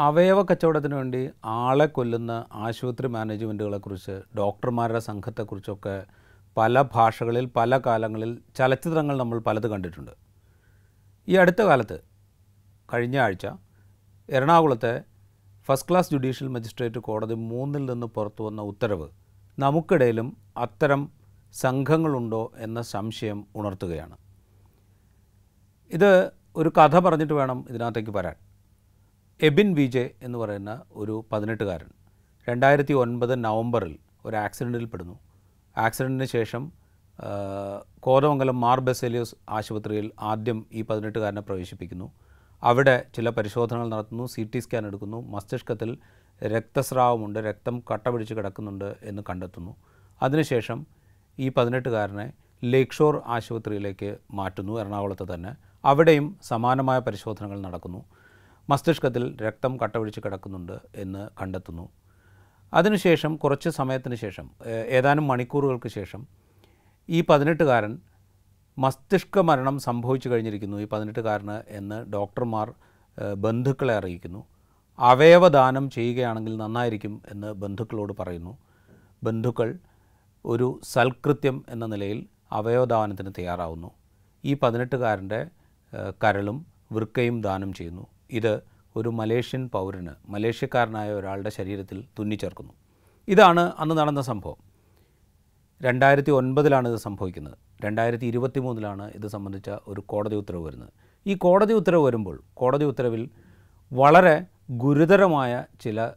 അവയവ കച്ചവടത്തിന് വേണ്ടി ആളെ കൊല്ലുന്ന ആശുപത്രി മാനേജ്മെന്റുകളെക്കുറിച്ച് ഡോക്ടർമാരുടെ സംഘത്തെക്കുറിച്ചൊക്കെ പല ഭാഷകളിൽ പല കാലങ്ങളിൽ ചലച്ചിത്രങ്ങൾ നമ്മൾ പലത് കണ്ടിട്ടുണ്ട്. ഈ അടുത്ത കാലത്ത് കഴിഞ്ഞ ആഴ്ച എറണാകുളത്തെ ഫസ്റ്റ് ക്ലാസ് ജുഡീഷ്യൽ മജിസ്ട്രേറ്റ് കോടതി മൂന്നിൽ നിന്ന് പുറത്തു വന്ന ഉത്തരവ് നമുക്കിടയിലും അത്തരം സംഘങ്ങളുണ്ടോ എന്ന സംശയം ഉണർത്തുകയാണ്. ഇത് ഒരു കഥ പറഞ്ഞിട്ട് വേണം ഇതിനകത്തേക്ക് വരാൻ. എബിൻ വിജയ് എന്ന് പറയുന്ന ഒരു പതിനെട്ടുകാരൻ രണ്ടായിരത്തി ഒൻപത് നവംബറിൽ ഒരു ആക്സിഡന്റിൽ പെടുന്നു. ആക്സിഡന്റിന് ശേഷം കോതമംഗലം മാർ ബെസേലിയോസ് ആശുപത്രിയിൽ ആദ്യം ഈ പതിനെട്ടുകാരനെ പ്രവേശിപ്പിക്കുന്നു. അവിടെ ചില പരിശോധനകൾ നടത്തുന്നു സി ടി സ്കാൻ എടുക്കുന്നു മസ്തിഷ്കത്തിൽ രക്തസ്രാവമുണ്ട് രക്തം കട്ട പിടിച്ച് കിടക്കുന്നുണ്ട് എന്ന് കണ്ടെത്തുന്നു. അതിനുശേഷം ഈ പതിനെട്ടുകാരനെ ലേക്ക് ഷോർ ആശുപത്രിയിലേക്ക് മാറ്റുന്നു എറണാകുളത്ത് തന്നെ. അവിടെയും സമാനമായ പരിശോധനകൾ നടക്കുന്നു. മസ്തിഷ്കത്തിൽ രക്തം കട്ടപിടിച്ച് കിടക്കുന്നുണ്ട് എന്ന് കണ്ടെത്തുന്നു. അതിനുശേഷം കുറച്ച് സമയത്തിന് ശേഷം ഏതാനും മണിക്കൂറുകൾക്ക് ശേഷം ഈ പതിനെട്ടുകാരൻ മസ്തിഷ്ക മരണം സംഭവിച്ചു കഴിഞ്ഞിരിക്കുന്നു ഈ പതിനെട്ടുകാരന് എന്ന് ഡോക്ടർമാർ ബന്ധുക്കളെ അറിയിക്കുന്നു. അവയവദാനം ചെയ്യുകയാണെങ്കിൽ നന്നായിരിക്കും എന്ന് ബന്ധുക്കളോട് പറയുന്നു. ബന്ധുക്കൾ ഒരു സൽകൃത്യം എന്ന നിലയിൽ അവയവദാനത്തിന് തയ്യാറാവുന്നു. ഈ പതിനെട്ടുകാരന്റെ കരളും വൃക്കയും ദാനം ചെയ്യുന്നു. ഇത് ഒരു മലേഷ്യൻ പൗരന് മലേഷ്യക്കാരനായ ഒരാളുടെ ശരീരത്തിൽ തുന്നിച്ചേർക്കുന്നു. ഇതാണ് അന്ന് നടന്ന സംഭവം. രണ്ടായിരത്തി ഒൻപതിലാണ് ഇത് സംഭവിക്കുന്നത്. രണ്ടായിരത്തി ഇരുപത്തി മൂന്നിലാണ് ഇത് സംബന്ധിച്ച ഒരു കോടതി ഉത്തരവ് വരുന്നത്. ഈ കോടതി ഉത്തരവ് വരുമ്പോൾ കോടതി ഉത്തരവിൽ വളരെ ഗുരുതരമായ ചില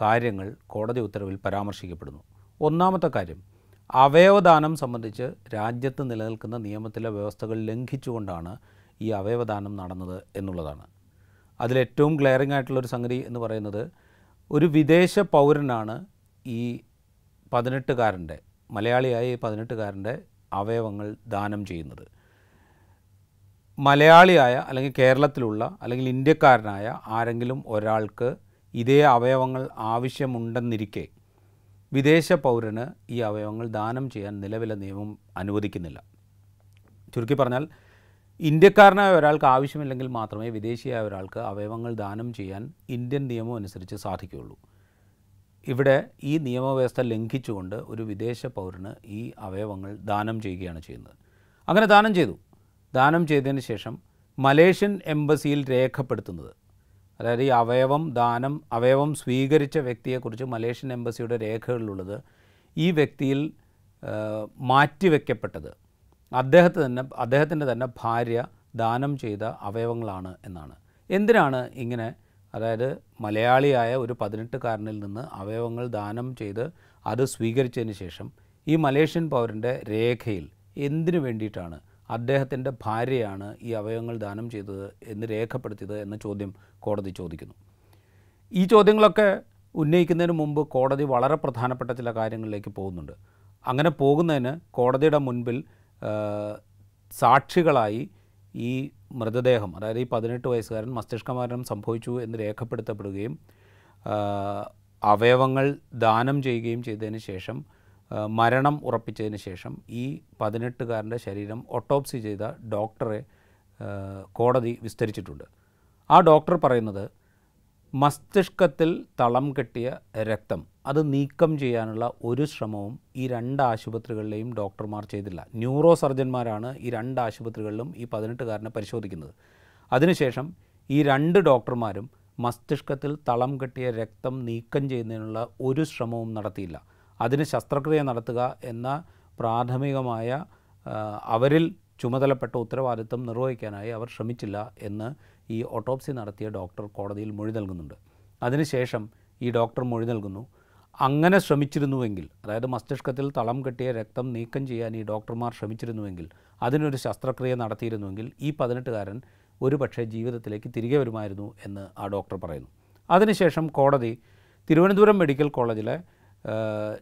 കാര്യങ്ങൾ കോടതി ഉത്തരവിൽ പരാമർശിക്കപ്പെടുന്നു. ഒന്നാമത്തെ കാര്യം അവയവദാനം സംബന്ധിച്ച് രാജ്യത്ത് നിലനിൽക്കുന്ന നിയമത്തിലെ വ്യവസ്ഥകൾ ലംഘിച്ചുകൊണ്ടാണ് ഈ അവയവദാനം നടന്നത് എന്നുള്ളതാണ്. അതിലേറ്റവും ഗ്ലെയറിംഗ് ആയിട്ടുള്ളൊരു സംഗതി എന്ന് പറയുന്നത് ഒരു വിദേശ പൗരനാണ് ഈ പതിനെട്ടുകാരന്റെ മലയാളിയായ ഈ പതിനെട്ടുകാരന്റെ അവയവങ്ങൾ ദാനം ചെയ്യുന്നത്. മലയാളിയായ അല്ലെങ്കിൽ കേരളത്തിലുള്ള അല്ലെങ്കിൽ ഇന്ത്യക്കാരനായ ആരെങ്കിലും ഒരാൾക്ക് ഇതേ അവയവങ്ങൾ ആവശ്യമുണ്ടെന്നിരിക്കെ വിദേശ പൗരന് ഈ അവയവങ്ങൾ ദാനം ചെയ്യാൻ നിലവിലെ നിയമം അനുവദിക്കുന്നില്ല. ചുരുക്കി പറഞ്ഞാൽ ഇന്ത്യക്കാരനായ ഒരാൾക്ക് ആവശ്യമില്ലെങ്കിൽ മാത്രമേ വിദേശിയായ ഒരാൾക്ക് അവയവങ്ങൾ ദാനം ചെയ്യാൻ ഇന്ത്യൻ നിയമം അനുസരിച്ച് സാധിക്കുകയുള്ളൂ. ഇവിടെ ഈ നിയമവ്യവസ്ഥ ലംഘിച്ചുകൊണ്ട് ഒരു വിദേശ പൗരന് ഈ അവയവങ്ങൾ ദാനം ചെയ്യുകയാണ് ചെയ്യുന്നത്. അങ്ങനെ ദാനം ചെയ്തു. ദാനം ചെയ്തതിന് ശേഷം മലേഷ്യൻ എംബസിയിൽ രേഖപ്പെടുത്തുന്നത്. അതായത് ഈ അവയവം ദാനം അവയവം സ്വീകരിച്ച വ്യക്തിയെക്കുറിച്ച് മലേഷ്യൻ എംബസിയുടെ രേഖകളിലുള്ളത് ഈ വ്യക്തിയിൽ മാറ്റിവെക്കപ്പെട്ടത്. അദ്ദേഹത്തെ തന്നെ അദ്ദേഹത്തിന്റെ തന്നെ ഭാര്യ ദാനം ചെയ്ത അവയവങ്ങളാണ് എന്നാണ്. എന്തിനാണ് ഇങ്ങനെ അതായത് മലയാളിയായ ഒരു പതിനെട്ടുകാരനിൽ നിന്ന് അവയവങ്ങൾ ദാനം ചെയ്ത് അത് സ്വീകരിച്ചതിന് ശേഷം ഈ മലേഷ്യൻ പൗരന്റെ രേഖയിൽ എന്തിനു വേണ്ടിയിട്ടാണ് അദ്ദേഹത്തിന്റെ ഭാര്യയാണ് ഈ അവയവങ്ങൾ ദാനം ചെയ്തത് എന്ന് രേഖപ്പെടുത്തിയത് എന്ന ചോദ്യം കോടതി ചോദിക്കുന്നു. ഈ ചോദ്യങ്ങളൊക്കെ ഉന്നയിക്കുന്നതിന് മുമ്പ് കോടതി വളരെ പ്രധാനപ്പെട്ട ചില കാര്യങ്ങളിലേക്ക് പോകുന്നുണ്ട്. അങ്ങനെ പോകുന്നതിന് കോടതിയുടെ മുൻപിൽ സാക്ഷികളായി ഈ മൃതദേഹം അതായത് ഈ പതിനെട്ട് വയസ്സുകാരൻ മസ്തിഷ്കമരണം സംഭവിച്ചു എന്ന് രേഖപ്പെടുത്തപ്പെടുകയും അവയവങ്ങൾ ദാനം ചെയ്യുകയും ചെയ്തതിന് ശേഷം മരണം ഉറപ്പിച്ചതിന് ശേഷം ഈ പതിനെട്ടുകാരന്റെ ശരീരം ഒട്ടോപ്സി ചെയ്ത ഡോക്ടറെ കോടതി വിസ്തരിച്ചിട്ടുണ്ട്. ആ ഡോക്ടർ പറയുന്നത് മസ്തിഷ്കത്തിൽ തളം കെട്ടിയ രക്തം. അത് നീക്കം ചെയ്യാനുള്ള ഒരു ശ്രമവും ഈ രണ്ട് ആശുപത്രികളിലെയും ഡോക്ടർമാർ ചെയ്തില്ല. ന്യൂറോ സർജന്മാരാണ് ഈ രണ്ട് ആശുപത്രികളിലും ഈ പതിനെട്ടുകാരനെ പരിശോധിക്കുന്നത്. അതിനുശേഷം ഈ രണ്ട് ഡോക്ടർമാരും മസ്തിഷ്കത്തിൽ തളം കെട്ടിയ രക്തം നീക്കം ചെയ്യുന്നതിനുള്ള ഒരു ശ്രമവും നടത്തിയില്ല. അതിന് ശസ്ത്രക്രിയ നടത്തുക എന്ന പ്രാഥമികമായ അവരിൽ ചുമതലപ്പെട്ട ഉത്തരവാദിത്തം നിർവഹിക്കാനായി അവർ ശ്രമിച്ചില്ല എന്ന് ഈ ഓട്ടോപ്സി നടത്തിയ ഡോക്ടർ കോടതിയിൽ മൊഴി നൽകുന്നുണ്ട്. അതിനുശേഷം ഈ ഡോക്ടർ മൊഴി നൽകുന്നു. അങ്ങനെ ശ്രമിച്ചിരുന്നുവെങ്കിൽ അതായത് മസ്തിഷ്കത്തിൽ തളം കെട്ടിയ രക്തം നീക്കം ചെയ്യാൻ ഈ ഡോക്ടർമാർ ശ്രമിച്ചിരുന്നുവെങ്കിൽ അതിനൊരു ശസ്ത്രക്രിയ നടത്തിയിരുന്നുവെങ്കിൽ ഈ പതിനെട്ടുകാരൻ ഒരു പക്ഷേ ജീവിതത്തിലേക്ക് തിരികെ വരുമായിരുന്നു എന്ന് ആ ഡോക്ടർ പറയുന്നു. അതിനുശേഷം കോടതി തിരുവനന്തപുരം മെഡിക്കൽ കോളേജിലെ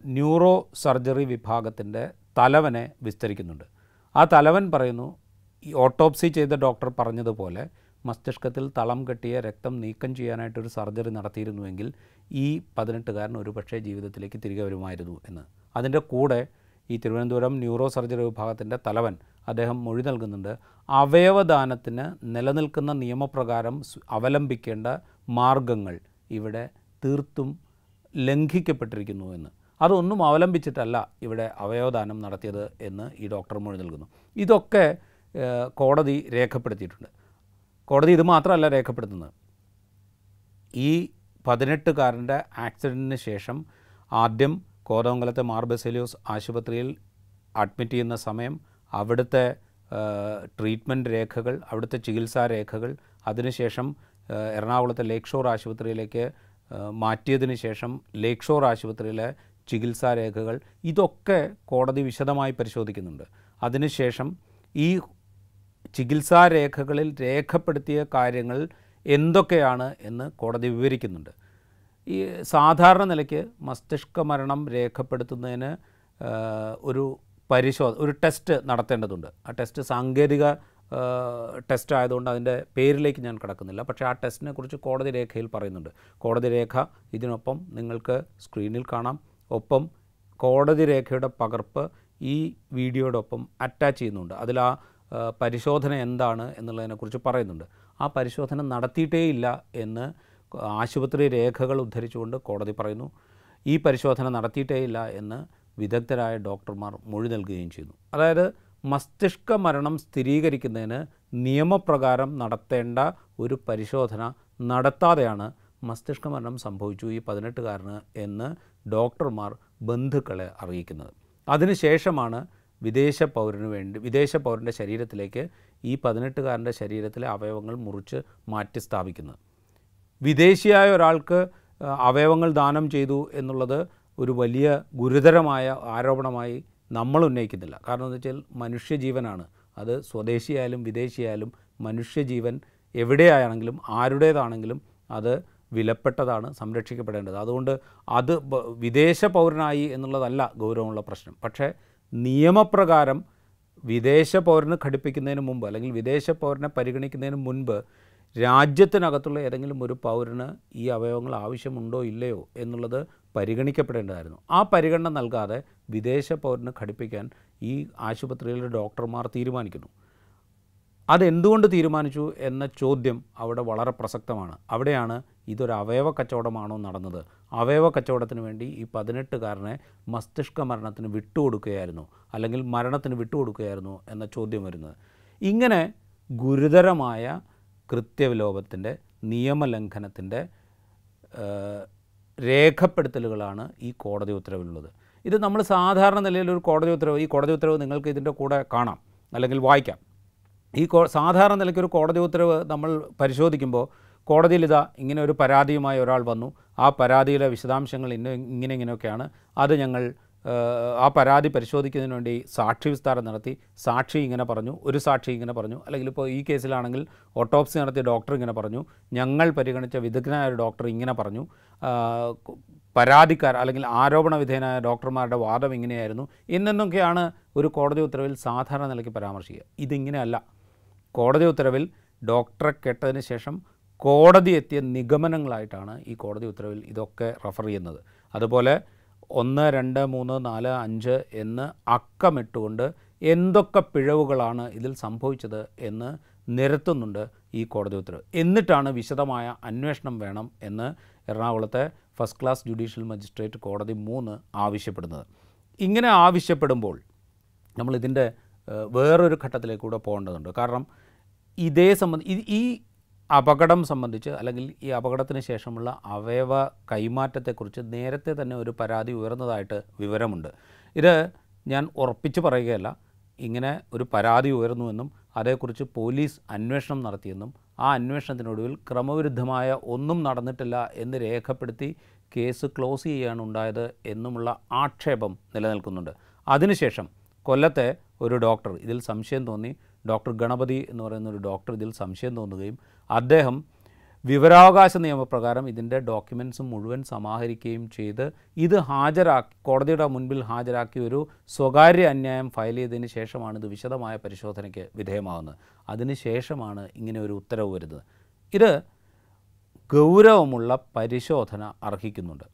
ന്യൂറോ സർജറി വിഭാഗത്തിന്റെ തലവനെ വിസ്തരിക്കുന്നുണ്ട്. ആ തലവൻ പറയുന്നു ഈ ഓട്ടോപ്സി ചെയ്ത ഡോക്ടർ പറഞ്ഞതുപോലെ മസ്തിഷ്കത്തിൽ തളം കെട്ടിയ രക്തം നീക്കം ചെയ്യാനായിട്ടൊരു സർജറി നടത്തിയിരുന്നുവെങ്കിൽ ഈ പതിനെട്ടുകാരൻ ഒരു പക്ഷേ ജീവിതത്തിലേക്ക് തിരികെ വരുമായിരുന്നു എന്ന്. അതിന്റെ കൂടെ ഈ തിരുവനന്തപുരം ന്യൂറോ സർജറി വിഭാഗത്തിന്റെ തലവൻ അദ്ദേഹം മൊഴി നൽകുന്നുണ്ട് അവയവദാനത്തിന് നിലനിൽക്കുന്ന നിയമപ്രകാരം അവലംബിക്കേണ്ട മാർഗങ്ങൾ ഇവിടെ തീർത്തും ലംഘിക്കപ്പെട്ടിരിക്കുന്നു എന്ന്. അതൊന്നും അവലംബിച്ചിട്ടല്ല ഇവിടെ അവയവദാനം നടത്തിയത് എന്ന് ഈ ഡോക്ടർ മൊഴി നൽകുന്നു. ഇതൊക്കെ കോടതി രേഖപ്പെടുത്തിയിട്ടുണ്ട്. കോടതി ഇത് മാത്രമല്ല രേഖപ്പെടുത്തുന്നത്. ഈ പതിനെട്ടുകാരന്റെ ആക്സിഡന്റിന് ശേഷം ആദ്യം കോതമംഗലത്തെ മാർബസെലിയോസ് ആശുപത്രിയിൽ അഡ്മിറ്റ് ചെയ്യുന്ന സമയം അവിടുത്തെ ട്രീറ്റ്മെന്റ് രേഖകൾ അവിടുത്തെ ചികിത്സാ രേഖകൾ അതിനുശേഷം എറണാകുളത്തെ ലേക്ക് ഷോർ ആശുപത്രിയിലേക്ക് മാറ്റിയതിനു ശേഷം ലേക്ക് ഷോർ ആശുപത്രിയിലെ ചികിത്സാ രേഖകൾ ഇതൊക്കെ കോടതി വിശദമായി പരിശോധിക്കുന്നുണ്ട്. അതിനുശേഷം ഈ ചികിത്സാ രേഖകളിൽ രേഖപ്പെടുത്തിയ കാര്യങ്ങൾ എന്തൊക്കെയാണ് എന്ന് കോടതി വിവരിക്കുന്നുണ്ട്. ഈ സാധാരണ നിലയ്ക്ക് മസ്തിഷ്ക മരണം രേഖപ്പെടുത്തുന്നതിന് ഒരു പരിശോധന ഒരു ടെസ്റ്റ് നടത്തേണ്ടതുണ്ട്. ആ ടെസ്റ്റ് സാങ്കേതിക ടെസ്റ്റ് ആയതുകൊണ്ട് അതിന്റെ പേരിലേക്ക് ഞാൻ കിടക്കുന്നില്ല. പക്ഷേ ആ ടെസ്റ്റിനെ കുറിച്ച് കോടതി രേഖയിൽ പറയുന്നുണ്ട്. കോടതി രേഖ ഇതിനൊപ്പം നിങ്ങൾക്ക് സ്ക്രീനിൽ കാണാം. ഒപ്പം കോടതി രേഖയുടെ പകർപ്പ് ഈ വീഡിയോടൊപ്പം അറ്റാച്ച് ചെയ്യുന്നുണ്ട്. അതിൽ ആ പരിശോധന എന്താണ് എന്നുള്ളതിനെക്കുറിച്ച് പറയുന്നുണ്ട്. ആ പരിശോധന നടത്തിയിട്ടേയില്ല എന്ന് ആശുപത്രി രേഖകൾ ഉദ്ധരിച്ചുകൊണ്ട് കോടതി പറയുന്നു. ഈ പരിശോധന നടത്തിയിട്ടേയില്ല എന്ന് വിദഗ്ധരായ ഡോക്ടർമാർ മൊഴി നൽകുകയും ചെയ്യുന്നു. അതായത് മസ്തിഷ്ക മരണം സ്ഥിരീകരിക്കുന്നതിന് നിയമപ്രകാരം നടത്തേണ്ട ഒരു പരിശോധന നടത്താതെയാണ് മസ്തിഷ്ക മരണം സംഭവിച്ചു ഈ പതിനെട്ടുകാരന് എന്ന് ഡോക്ടർമാർ ബന്ധുക്കളെ അറിയിക്കുന്നത്. അതിനുശേഷമാണ് വിദേശ പൗരന് വേണ്ടി വിദേശ പൗരന്റെ ശരീരത്തിലേക്ക് ഈ പതിനെട്ടുകാരന്റെ ശരീരത്തിലെ അവയവങ്ങൾ മുറിച്ച് മാറ്റി സ്ഥാപിക്കുന്നത്. വിദേശിയായ ഒരാൾക്ക് അവയവങ്ങൾ ദാനം ചെയ്തു എന്നുള്ളത് ഒരു വലിയ ഗുരുതരമായ ആരോപണമായി നമ്മൾ ഉന്നയിക്കുന്നില്ല. കാരണം എന്താ വെച്ചാൽ മനുഷ്യജീവനാണ്. അത് സ്വദേശിയായാലും വിദേശിയായാലും മനുഷ്യജീവൻ എവിടെയാണെങ്കിലും ആരുടേതാണെങ്കിലും അത് വിലപ്പെട്ടതാണ് സംരക്ഷിക്കപ്പെടേണ്ടത്. അതുകൊണ്ട് അത് വിദേശ പൗരനായി എന്നുള്ളതല്ല ഗൗരവമുള്ള പ്രശ്നം. പക്ഷേ നിയമപ്രകാരം വിദേശ പൗരന് ഘടിപ്പിക്കുന്നതിന് മുമ്പ് അല്ലെങ്കിൽ വിദേശ പൗരനെ പരിഗണിക്കുന്നതിന് മുൻപ് രാജ്യത്തിനകത്തുള്ള ഏതെങ്കിലും ഒരു പൗരന് ഈ അവയവങ്ങൾ ആവശ്യമുണ്ടോ ഇല്ലയോ എന്നുള്ളത് പരിഗണിക്കപ്പെടേണ്ടതായിരുന്നു. ആ പരിഗണന നൽകാതെ വിദേശ പൗരന് ഘടിപ്പിക്കാൻ ഈ ആശുപത്രിയിലെ ഡോക്ടർമാർ തീരുമാനിക്കുന്നു. അതെന്തുകൊണ്ട് തീരുമാനിച്ചു എന്ന ചോദ്യം അവിടെ വളരെ പ്രസക്തമാണ്. അവിടെയാണ് ഇതൊരു അവയവ കച്ചവടമാണോ നടന്നത്? അവയവ കച്ചവടത്തിന് വേണ്ടി ഈ പതിനെട്ടുകാരനെ മസ്തിഷ്ക മരണത്തിന് വിട്ടുകൊടുക്കുകയായിരുന്നു അല്ലെങ്കിൽ മരണത്തിന് വിട്ടുകൊടുക്കുകയായിരുന്നു എന്ന ചോദ്യം വരുന്നത്. ഇങ്ങനെ ഗുരുതരമായ കൃത്യവിലോപത്തിന്റെ നിയമലംഘനത്തിന്റെ രേഖപ്പെടുത്തലുകളാണ് ഈ കോടതി ഉത്തരവിലുള്ളത്. ഇത് നമ്മൾ സാധാരണ നിലയിൽ ഒരു കോടതി ഉത്തരവ് ഈ കോടതി ഉത്തരവ് നിങ്ങൾക്ക് ഇതിന്റെ കൂടെ കാണാം അല്ലെങ്കിൽ വായിക്കാം. ഈ സാധാരണ നിലയ്ക്കൊരു കോടതി ഉത്തരവ് നമ്മൾ പരിശോധിക്കുമ്പോൾ കോടതിയിൽ ഇതാ ഇങ്ങനെ ഒരു പരാതിയുമായി ഒരാൾ വന്നു. ആ പരാതിയിലെ വിശദാംശങ്ങൾ ഇന്ന ഇങ്ങനെ ഇങ്ങനെയൊക്കെയാണ്. അത് ഞങ്ങൾ ആ പരാതി പരിശോധിക്കുന്നതിന് വേണ്ടി സാക്ഷി വിസ്താരം നടത്തി. സാക്ഷി ഇങ്ങനെ പറഞ്ഞു ഒരു സാക്ഷി ഇങ്ങനെ പറഞ്ഞു. അല്ലെങ്കിൽ ഇപ്പോൾ ഈ കേസിലാണെങ്കിൽ ഓട്ടോപ്സി നടത്തിയ ഡോക്ടർ ഇങ്ങനെ പറഞ്ഞു. ഞങ്ങൾ പരിഗണിച്ച വിദഗ്ധനായ ഒരു ഡോക്ടർ ഇങ്ങനെ പറഞ്ഞു. പരാതിക്കാർ അല്ലെങ്കിൽ ആരോപണ വിധേയനായ ഡോക്ടർമാരുടെ വാദം ഇങ്ങനെയായിരുന്നു. എന്നൊക്കെയാണ് ഒരു കോടതി ഉത്തരവിൽ സാധാരണ നിലയ്ക്ക് പരാമർശിക്കുക. ഇതിങ്ങനെയല്ല. കോടതി ഉത്തരവിൽ ഡോക്ടറെ കേട്ടതിന് ശേഷം കോടതി എത്തിയ നിഗമനങ്ങളായിട്ടാണ് ഈ കോടതി ഉത്തരവിൽ ഇതൊക്കെ റഫർ ചെയ്യുന്നത്. അതുപോലെ ഒന്ന് രണ്ട് മൂന്ന് നാല് അഞ്ച് എന്ന് അക്കമിട്ടുകൊണ്ട് എന്തൊക്കെ പിഴവുകളാണ് ഇതിൽ സംഭവിച്ചത് എന്ന് നിരത്തുന്നുണ്ട് ഈ കോടതി ഉത്തരവ്. എന്നിട്ടാണ് വിശദമായ അന്വേഷണം വേണം എന്ന് എറണാകുളത്തെ ഫസ്റ്റ് ക്ലാസ് ജുഡീഷ്യൽ മജിസ്ട്രേറ്റ് കോടതി മൂന്ന് ആവശ്യപ്പെടുന്നത്. ഇങ്ങനെ ആവശ്യപ്പെടുമ്പോൾ ഏഹ്, വേറൊരു ഘട്ടത്തിലേക്ക് കൂടെ പോകേണ്ടതുണ്ട്. കാരണം ഇതേ സംബന്ധി ഈ- അപകടം സംബന്ധിച്ച് അല്ലെങ്കിൽ ഈ അപകടത്തിന് ശേഷമുള്ള അവയവ കൈമാറ്റത്തെക്കുറിച്ച് നേരത്തെ തന്നെ ഒരു പരാതി ഉയർന്നതായിട്ട് വിവരമുണ്ട്. ഇത് ഞാൻ ഉറപ്പിച്ച് പറയുകയല്ല. ഇങ്ങനെ ഒരു പരാതി ഉയർന്നുവെന്നും അതേക്കുറിച്ച് പോലീസ് അന്വേഷണം നടത്തിയെന്നും ആ അന്വേഷണത്തിനൊടുവിൽ ക്രമവിരുദ്ധമായ ഒന്നും നടന്നിട്ടില്ല എന്ന് രേഖപ്പെടുത്തി കേസ് ക്ലോസ് ചെയ്യാണ് ഉണ്ടായത് എന്നുമുള്ള ആക്ഷേപം നിലനിൽക്കുന്നുണ്ട്. അതിനുശേഷം കൊല്ലത്തെ ഒരു ഡോക്ടർ ഇതിൽ സംശയം തോന്നി. ഡോക്ടർ ഗണപതി എന്ന് പറയുന്ന ഒരു ഡോക്ടർ ഇതിൽ സംശയം തോന്നുകയും അദ്ദേഹം വിവരാവകാശ നിയമപ്രകാരം ഇതിന്റെ ഡോക്യുമെന്റ്സ് മുഴുവൻ സമാഹരിക്കുകയും ചെയ്ത് ഇത് ഹാജരാക്കി കോടതിയുടെ മുൻപിൽ ഹാജരാക്കി ഒരു സ്വകാര്യ അന്യായം ഫയൽ ചെയ്തതിന് ശേഷമാണ് ഇത് വിശദമായ പരിശോധനയ്ക്ക് വിധേയമാകുന്നത് അതിന് ശേഷമാണ് ഇങ്ങനെ ഒരു ഉത്തരവ് വരുന്നത്. ഇത് ഗൗരവമുള്ള പരിശോധന അർഹിക്കുന്നുണ്ട്.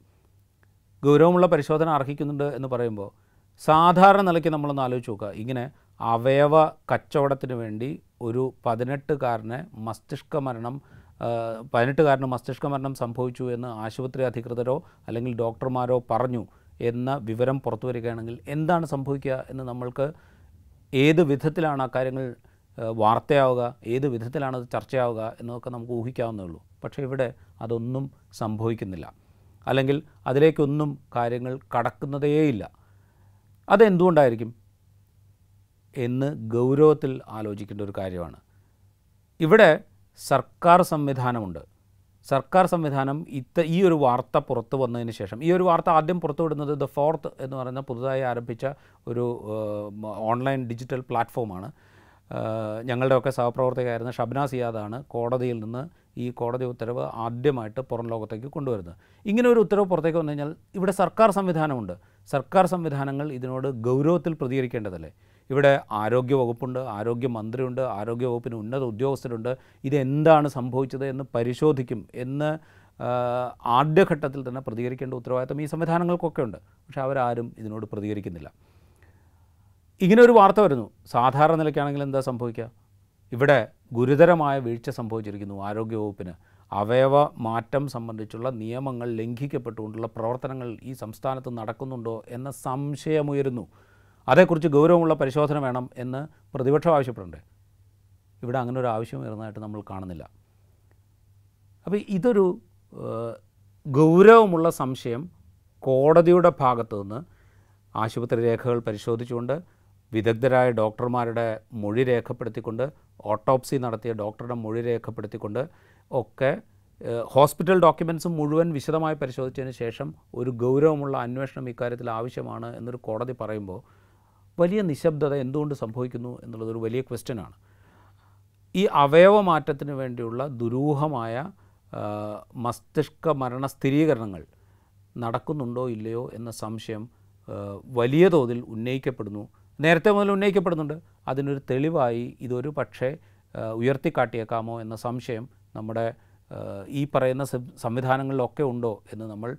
ഗൗരവമുള്ള പരിശോധന അർഹിക്കുന്നുണ്ട് എന്ന് പറയുമ്പോൾ സാധാരണ നിലയ്ക്ക് നമ്മളൊന്ന് ആലോചിച്ച് നോക്കുക. ഇങ്ങനെ അവയവ കച്ചവടത്തിന് വേണ്ടി ഒരു പതിനെട്ടുകാരനെ മസ്തിഷ്ക മരണം പതിനെട്ടുകാരന് മസ്തിഷ്ക മരണം സംഭവിച്ചു എന്ന് ആശുപത്രി അധികൃതരോ അല്ലെങ്കിൽ ഡോക്ടർമാരോ പറഞ്ഞു എന്ന വിവരം പുറത്തു വരികയാണെങ്കിൽ എന്താണ് സംഭവിക്കുക എന്ന് നമ്മൾക്ക് ഏത് വിധത്തിലാണ് ആ കാര്യങ്ങൾ വാർത്തയാവുക ഏത് വിധത്തിലാണ് അത് ചർച്ചയാവുക എന്നതൊക്കെ നമുക്ക് ഊഹിക്കാവുന്നേ ഉള്ളൂ. പക്ഷേ ഇവിടെ അതൊന്നും സംഭവിക്കുന്നില്ല. അല്ലെങ്കിൽ അതിലേക്കൊന്നും കാര്യങ്ങൾ കടക്കുന്നതേയില്ല. അതെന്തുകൊണ്ടായിരിക്കും? എന്ന് ഗൗരവത്തിൽ ആലോചിക്കേണ്ട ഒരു കാര്യമാണ്. ഇവിടെ സർക്കാർ സംവിധാനമുണ്ട്. സർക്കാർ സംവിധാനം ഇത്ത ഈ ഒരു വാർത്ത പുറത്തു വന്നതിന് ശേഷം ഈ ഒരു വാർത്ത ആദ്യം പുറത്തുവിടുന്നത് ദ ഫോർത്ത് എന്ന് പറയുന്ന പുതുതായി ആരംഭിച്ച ഒരു ഓൺലൈൻ ഡിജിറ്റൽ പ്ലാറ്റ്ഫോമാണ്. ഞങ്ങളുടെയൊക്കെ സഹപ്രവർത്തകയായിരുന്ന ഷബ്ന സിയാദാണ് കോടതിയിൽ നിന്ന് ഈ കോടതി ഉത്തരവ് ആദ്യമായിട്ട് പുറം ലോകത്തേക്ക് കൊണ്ടുവരുന്നത്. ഇങ്ങനെ ഒരു ഉത്തരവ് പുറത്തേക്ക് വന്നു കഴിഞ്ഞാൽ ഇവിടെ സർക്കാർ സംവിധാനമുണ്ട്. സർക്കാർ സംവിധാനങ്ങൾ ഇതിനോട് ഗൗരവത്തിൽ പ്രതികരിക്കേണ്ടതല്ലേ? ഇവിടെ ആരോഗ്യവകുപ്പുണ്ട് ആരോഗ്യമന്ത്രിയുണ്ട് ആരോഗ്യവകുപ്പിന് ഉന്നത ഉദ്യോഗസ്ഥരുണ്ട്. ഇതെന്താണ് സംഭവിച്ചത് എന്ന് പരിശോധിക്കും എന്ന് ആദ്യഘട്ടത്തിൽ തന്നെ പ്രതികരിക്കേണ്ട ഉത്തരവാദിത്തം ഈ സംവിധാനങ്ങൾക്കൊക്കെ ഉണ്ട് പക്ഷേ അവരാരും ഇതിനോട് പ്രതികരിക്കുന്നില്ല. ഇങ്ങനെ ഒരു വാർത്ത വരുന്നു. സാധാരണ നിലയ്ക്കാണെങ്കിൽ എന്താ സംഭവിക്കുക? ഇവിടെ ഗുരുതരമായ വീഴ്ച സംഭവിച്ചിരിക്കുന്നു ആരോഗ്യവകുപ്പിന്. അവയവ മാറ്റം സംബന്ധിച്ചുള്ള നിയമങ്ങൾ ലംഘിക്കപ്പെട്ടുകൊണ്ടുള്ള പ്രവർത്തനങ്ങൾ ഈ സംസ്ഥാനത്ത് നടക്കുന്നുണ്ടോ എന്ന സംശയമുയരുന്നു. അതേക്കുറിച്ച് ഗൗരവമുള്ള പരിശോധന വേണം എന്ന് പ്രതിപക്ഷം ആവശ്യപ്പെട്ടിട്ടുണ്ട്. ഇവിടെ അങ്ങനെ ഒരു ആവശ്യം വരുന്നതായിട്ട് നമ്മൾ കാണുന്നില്ല. അപ്പോൾ ഇതൊരു ഗൗരവമുള്ള സംശയം കോടതിയുടെ ഭാഗത്തു നിന്ന് ആശുപത്രി രേഖകൾ പരിശോധിച്ചുകൊണ്ട് വിദഗ്ധരായ ഡോക്ടർമാരുടെ മൊഴി രേഖപ്പെടുത്തിക്കൊണ്ട് ഓട്ടോപ്സി നടത്തിയ ഡോക്ടറുടെ മൊഴി രേഖപ്പെടുത്തിക്കൊണ്ട് ഒക്കെ ഹോസ്പിറ്റൽ ഡോക്യുമെന്റ്സ് മുഴുവൻ വിശദമായി പരിശോധിച്ചതിന് ശേഷം ഒരു ഗൗരവമുള്ള അന്വേഷണം ഇക്കാര്യത്തിൽ ആവശ്യമാണ് എന്നൊരു കോടതി പറയുമ്പോൾ വലിയ നിശബ്ദത എന്തുകൊണ്ട് സംഭവിക്കുന്നു എന്നുള്ളതൊരു വലിയ ക്വസ്റ്റ്യനാണ് ഈ അവയവമാറ്റത്തിന് വേണ്ടിയുള്ള ദുരൂഹമായ മസ്തിഷ്ക മരണ സ്ഥിരീകരണങ്ങൾ നടക്കുന്നുണ്ടോ ഇല്ലയോ എന്ന സംശയം വലിയ തോതിൽ ഉന്നയിക്കപ്പെടുന്നു. നേരത്തെ മുതൽ ഉന്നയിക്കപ്പെടുന്നുണ്ട്. അതിനൊരു തെളിവായി ഇതൊരു പക്ഷേ ഉയർത്തിക്കാട്ടിയേക്കാമോ എന്ന സംശയം നമ്മുടെ ഈ പറയുന്ന സംവിധാനങ്ങളിലൊക്കെ ഉണ്ടോ എന്ന് നമ്മൾ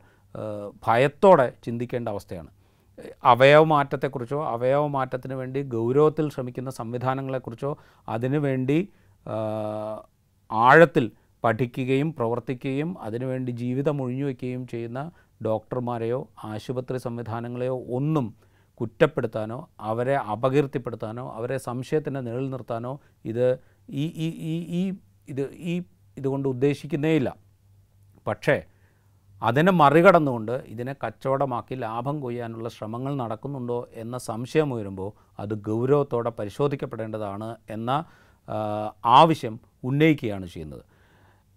ഭയത്തോടെ ചിന്തിക്കേണ്ട അവസ്ഥയാണ്. അവയവമാറ്റത്തെക്കുറിച്ചോ അവയവമാറ്റത്തിന് വേണ്ടി ഗൗരവത്തിൽ ശ്രമിക്കുന്ന സംവിധാനങ്ങളെക്കുറിച്ചോ അതിനുവേണ്ടി ആഴത്തിൽ പഠിക്കുകയും പ്രവർത്തിക്കുകയും അതിനുവേണ്ടി ജീവിതം ഒഴിഞ്ഞുവെക്കുകയും ചെയ്യുന്ന ഡോക്ടർമാരെയോ ആശുപത്രി സംവിധാനങ്ങളെയോ ഒന്നും കുറ്റപ്പെടുത്താനോ അവരെ അപകീർത്തിപ്പെടുത്താനോ അവരെ സംശയത്തിന്റെ നിഴൽ നിർത്താനോ ഇത് ഈ ഈ ഈ ഇത് ഈ ഇതുകൊണ്ട് ഉദ്ദേശിക്കുന്നേയില്ല. പക്ഷേ അതിനെ മറികടന്നുകൊണ്ട് ഇതിനെ കച്ചവടമാക്കി ലാഭം കൊയ്യാനുള്ള ശ്രമങ്ങൾ നടക്കുന്നുണ്ടോ എന്ന സംശയം ഉയരുമ്പോൾ അത് ഗൗരവത്തോടെ പരിശോധിക്കപ്പെടേണ്ടതാണ് എന്ന ആവശ്യം ഉന്നയിക്കുകയാണ് ചെയ്യുന്നത്.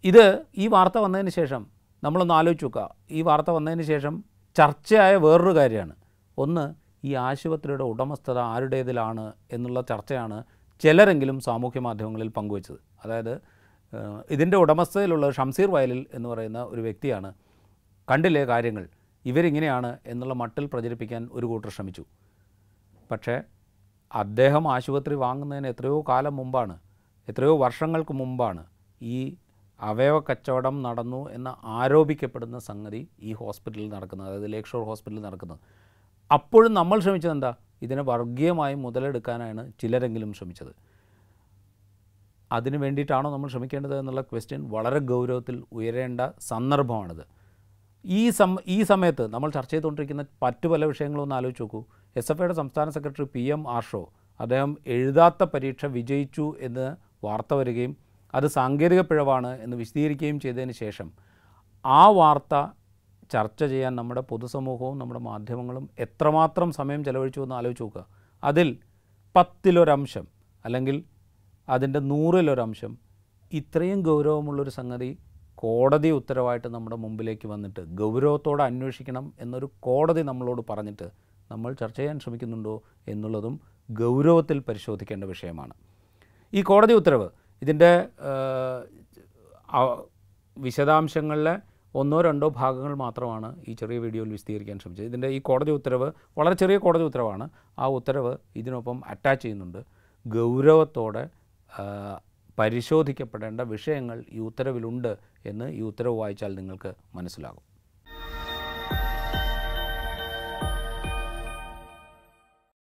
ഇത് ഈ വാർത്ത വന്നതിന് ശേഷം നമ്മളൊന്ന് ആലോചിച്ച് നോക്കുക. ഈ വാർത്ത വന്നതിന് ശേഷം ചർച്ചയായ വേറൊരു കാര്യമാണ്. ഒന്ന് ഈ ആശുപത്രിയുടെ ഉടമസ്ഥത ആരുടേതിലാണ് എന്നുള്ള ചർച്ചയാണ് ചിലരെങ്കിലും സാമൂഹ്യ മാധ്യമങ്ങളിൽ പങ്കുവച്ചത്. അതായത് ഇതിന്റെ ഉടമസ്ഥതയിലുള്ള ഷംസീർ വയലിൽ എന്ന് പറയുന്ന ഒരു വ്യക്തിയാണ് കണ്ടില്ലേ കാര്യങ്ങൾ? ഇവരിങ്ങനെയാണ് എന്നുള്ള മട്ടിൽ പ്രചരിപ്പിക്കാൻ ഒരു കൂട്ടർ ശ്രമിച്ചു. പക്ഷേ അദ്ദേഹം ആശുപത്രി വാങ്ങുന്നതിന് എത്രയോ കാലം മുമ്പാണ് എത്രയോ വർഷങ്ങൾക്ക് മുമ്പാണ് ഈ അവയവ കച്ചവടം നടന്നു എന്ന് ആരോപിക്കപ്പെടുന്ന സംഗതി ഈ ഹോസ്പിറ്റലിൽ നടക്കുന്നത് അതായത് ലേക്ക് ഷോർ ഹോസ്പിറ്റലിൽ നടക്കുന്നത്. അപ്പോഴും നമ്മൾ ശ്രമിച്ചത് എന്താ ഇതിനെ വർഗീയമായി മുതലെടുക്കാനാണ് ചിലരെങ്കിലും ശ്രമിച്ചത്. അതിനു വേണ്ടിയിട്ടാണോ നമ്മൾ ശ്രമിക്കേണ്ടത് എന്നുള്ള ക്വസ്റ്റ്യൻ വളരെ ഗൗരവത്തിൽ ഉയരേണ്ട സന്ദർഭമാണിത്. ഈ സം ഈ സമയത്ത് നമ്മൾ ചർച്ച ചെയ്തുകൊണ്ടിരിക്കുന്ന മറ്റു പല വിഷയങ്ങളും ഒന്ന് ആലോചിച്ച് നോക്കൂ. എസ് എഫ് ഐയുടെ സംസ്ഥാന സെക്രട്ടറി പി എം ആഷോ അദ്ദേഹം എഴുതാത്ത പരീക്ഷ വിജയിച്ചു എന്ന് വാർത്ത വരികയും അത് സാങ്കേതിക പിഴവാണ് എന്ന് വിശദീകരിക്കുകയും ചെയ്തതിന് ശേഷം ആ വാർത്ത ചർച്ച ചെയ്യാൻ നമ്മുടെ പൊതുസമൂഹവും നമ്മുടെ മാധ്യമങ്ങളും എത്രമാത്രം സമയം ചെലവഴിച്ചു എന്ന് ആലോചിച്ച് നോക്കുക. അതിൽ പത്തിലൊരംശം അല്ലെങ്കിൽ അതിന്റെ നൂറിലൊരംശം ഇത്രയും ഗൗരവമുള്ളൊരു സംഗതി കോടതി ഉത്തരവായിട്ട് നമ്മുടെ മുമ്പിലേക്ക് വന്നിട്ട് ഗൗരവത്തോടെ അന്വേഷിക്കണം എന്നൊരു കോടതി നമ്മളോട് പറഞ്ഞിട്ട് നമ്മൾ ചർച്ച ചെയ്യാൻ ശ്രമിക്കുന്നുണ്ടോ എന്നുള്ളതും ഗൗരവത്തിൽ പരിശോധിക്കേണ്ട വിഷയമാണ്. ഈ കോടതി ഉത്തരവ് ഇതിന്റെ വിശദാംശങ്ങളിലെ ഒന്നോ രണ്ടോ ഭാഗങ്ങൾ മാത്രമാണ് ഈ ചെറിയ വീഡിയോയിൽ വിശദീകരിക്കാൻ ശ്രമിച്ചത്. ഇതിന്റെ ഈ കോടതി ഉത്തരവ് വളരെ ചെറിയ കോടതി ഉത്തരവാണ്. ആ ഉത്തരവ് ഇതിനൊപ്പം അറ്റാച്ച് ചെയ്യുന്നുണ്ട്. ഗൗരവത്തോടെ പരിശോധിക്കപ്പെടേണ്ട വിഷയങ്ങൾ ഈ ഉത്തരവിലുണ്ട് എന്ന് ഈ ഉത്തരവ് വായിച്ചാൽ നിങ്ങൾക്ക് മനസ്സിലാകും.